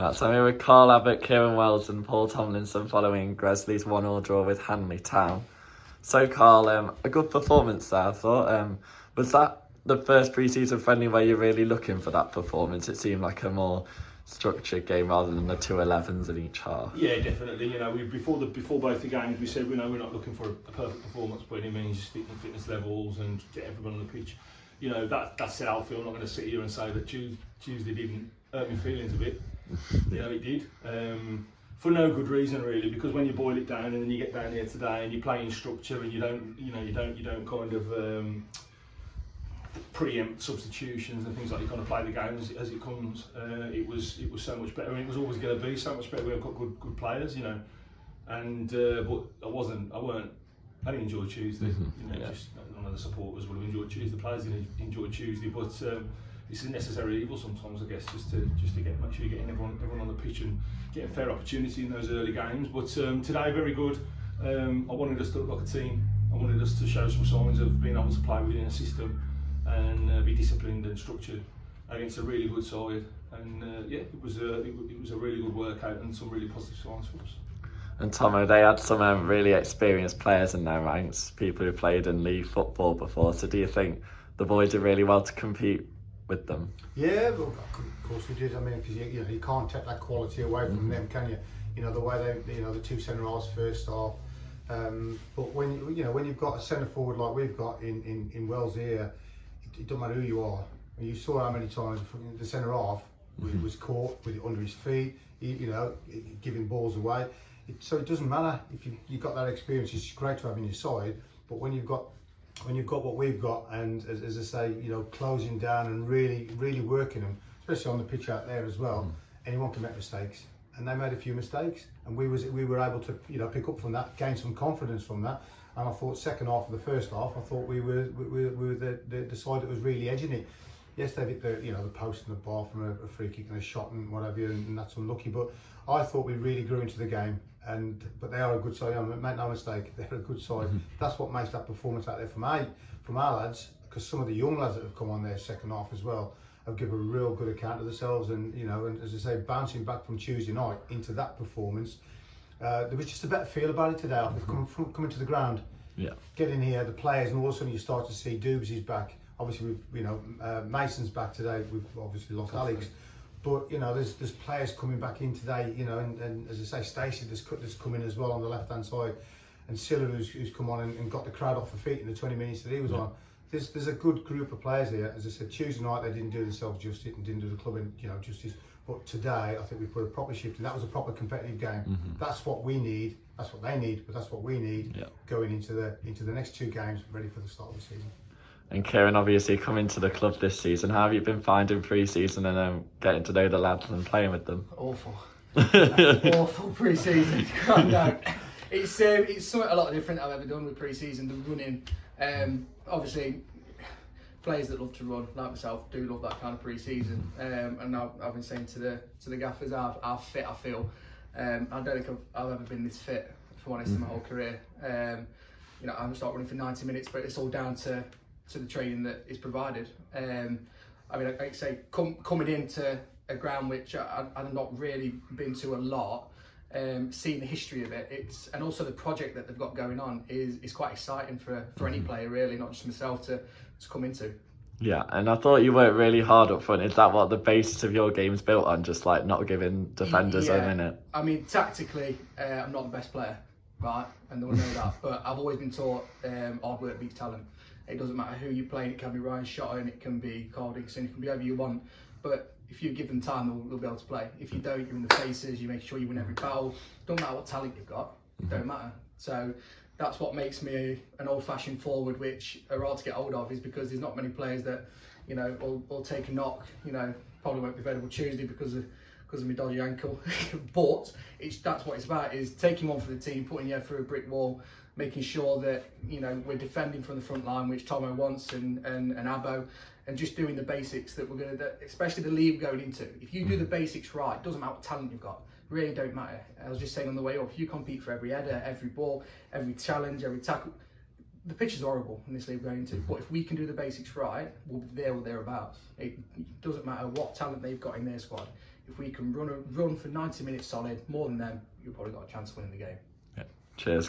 Right, so I'm here with Carl Abbott, Kieran Wells and Paul Tomlinson following Gresley's one-all draw with Hanley Town. So Carl, um, a good performance there, I thought. Um, was that the first pre-season friendly where you're really looking for that performance? It seemed like a more structured game rather than the two 11s in each half. Yeah, definitely. You know, we before the before both the games, we said we know we're not looking for a, perfect performance by any means, fitness levels and get everyone on the pitch. You know, that that's how I feel. I'm not going to sit here and say that Tuesday, Tuesday didn't hurt my feelings a bit. you know, it did. Um, for no good reason really, because when you boil it down and then you get down here today and you're playing structure and you don't, you know, you don't, you don't kind of. Um, preempt substitutions and things like that, you kind of play the game as, as it comes. Uh, it was it was so much better, and it was always going to be so much better. We've got good good players, you know, and uh, but I wasn't, I weren't. I didn't enjoy Tuesday. Mm -hmm. You know, yeah. just none of the supporters would have enjoyed Tuesday. The players didn't enjoy Tuesday, but um, it's a necessary evil sometimes, I guess, just to just to get make sure you're getting everyone everyone on the pitch and getting fair opportunity in those early games. But um, today, very good. Um, I wanted us to look like a team. I wanted us to show some signs of being able to play within a system and uh, be disciplined and structured against a really good side. And uh, yeah, it was a it, it, was a really good workout and some really positive signs for us. And Tomo, they had some um, really experienced players in their ranks, people who played in league football before. So do you think the boys did really well to compete with them? Yeah, well, of course we did. I mean, because you, you, know you can't take that quality away from mm them, can you? You know the way they, you know, the two centre halves first half. Um, but when you know when you've got a centre forward like we've got in in, in Wells here, it doesn't matter who you are. You saw how many times the centre half mm-hmm. was caught with it under his feet, you know, giving balls away. It, so it doesn't matter if you you got that experience. It's great to have in your side, but when you've got when you've got what we've got, and as, as I say, you know, closing down and really really working them, especially on the pitch out there as well. Mm. Anyone can make mistakes, and they made a few mistakes, and we was we were able to you know pick up from that, gain some confidence from that, and I thought second half of the first half, I thought we were we, we were the, the, the side that was really edging it. Yes, they've hit the you know the post and the bar from a, a free kick and a shot and whatever, and, and, that's unlucky. But I thought we really grew into the game, and but they are a good side. I make no mistake, they're a good side. Mm -hmm. That's what makes that performance out there from my from our lads, because some of the young lads that have come on their second half as well have given a real good account of themselves, and you know, and as I say, bouncing back from Tuesday night into that performance uh, there was just a better feel about it today after coming, from, coming to the ground. Yeah. Getting here, the players, and all of a sudden you start to see Dubes is back. Obviously, we've, you know, uh, Mason's back today. We've obviously lost Alex. But, you know, there's there's players coming back in today, you know, and, and as I say, Stacey that's, that's coming as well on the left-hand side. And Silla who's, who's come on and, and, got the crowd off the feet in the 20 minutes that he was yeah. on. There's, there's a good group of players here. As I said, Tuesday night they didn't do themselves justice and didn't do the club, in, you know, justice. But today, I think we put a proper shift, and that was a proper competitive game. Mm -hmm. That's what we need. That's what they need, but that's what we need yeah. going into the into the next two games, ready for the start of the season. And Kieran, obviously coming to the club this season, how have you been finding pre-season and um, getting to know the lads and playing with them? Awful, awful pre-season. it's um, it's something a lot different I've ever done with pre-season. The running, um, obviously players that love to run, like myself, do love that kind of pre-season. Um, and I've, I've been saying to the to the gaffers how, how fit I feel. Um, I don't think I've, I've ever been this fit, for honest, mm. in my whole career. Um, you know, I'm start running for 90 minutes, but it's all down to to the training that is provided. Um, I mean, like I say, com coming into a ground which I, I've not really been to a lot, um, seeing the history of it, it's and also the project that they've got going on is is quite exciting for for any mm-hmm. player really, not just myself to to come into. Yeah, and I thought you worked really hard up front. Is that what the basis of your game's built on? Just like not giving defenders yeah. a minute? I mean, tactically, uh, I'm not the best player, right? And they'll know that. But I've always been taught um, hard work beats talent. It doesn't matter who you're playing. It can be Ryan Shotton, it can be Carl Dixon, it can be whoever you want. But if you give them time, they'll, they'll, be able to play. If you don't, you're in the faces, you make sure you win every battle. Don't matter what talent you've got, it don't matter. So that's what makes me an old-fashioned forward, which are hard to get hold of, is because there's not many players that, you know, will, will take a knock. You know, probably won't be available Tuesday because of because of my dodgy ankle. but it's that's what it's about: is taking one for the team, putting you through a brick wall, making sure that you know we're defending from the front line, which Tomo wants, and and, and Abo, and just doing the basics that we're to, especially the league going into. If you do the basics right, doesn't matter what talent you've got really don't matter. I was just saying on the way up, you compete for every header, every ball, every challenge, every tackle, the pitch is horrible in this league going to. Mm-hmm. But if we can do the basics right, we'll be there or thereabouts. It doesn't matter what talent they've got in their squad. if we can run a run for 90 minutes solid, more than them, you've probably got a chance of winning the game. Yeah. Cheers.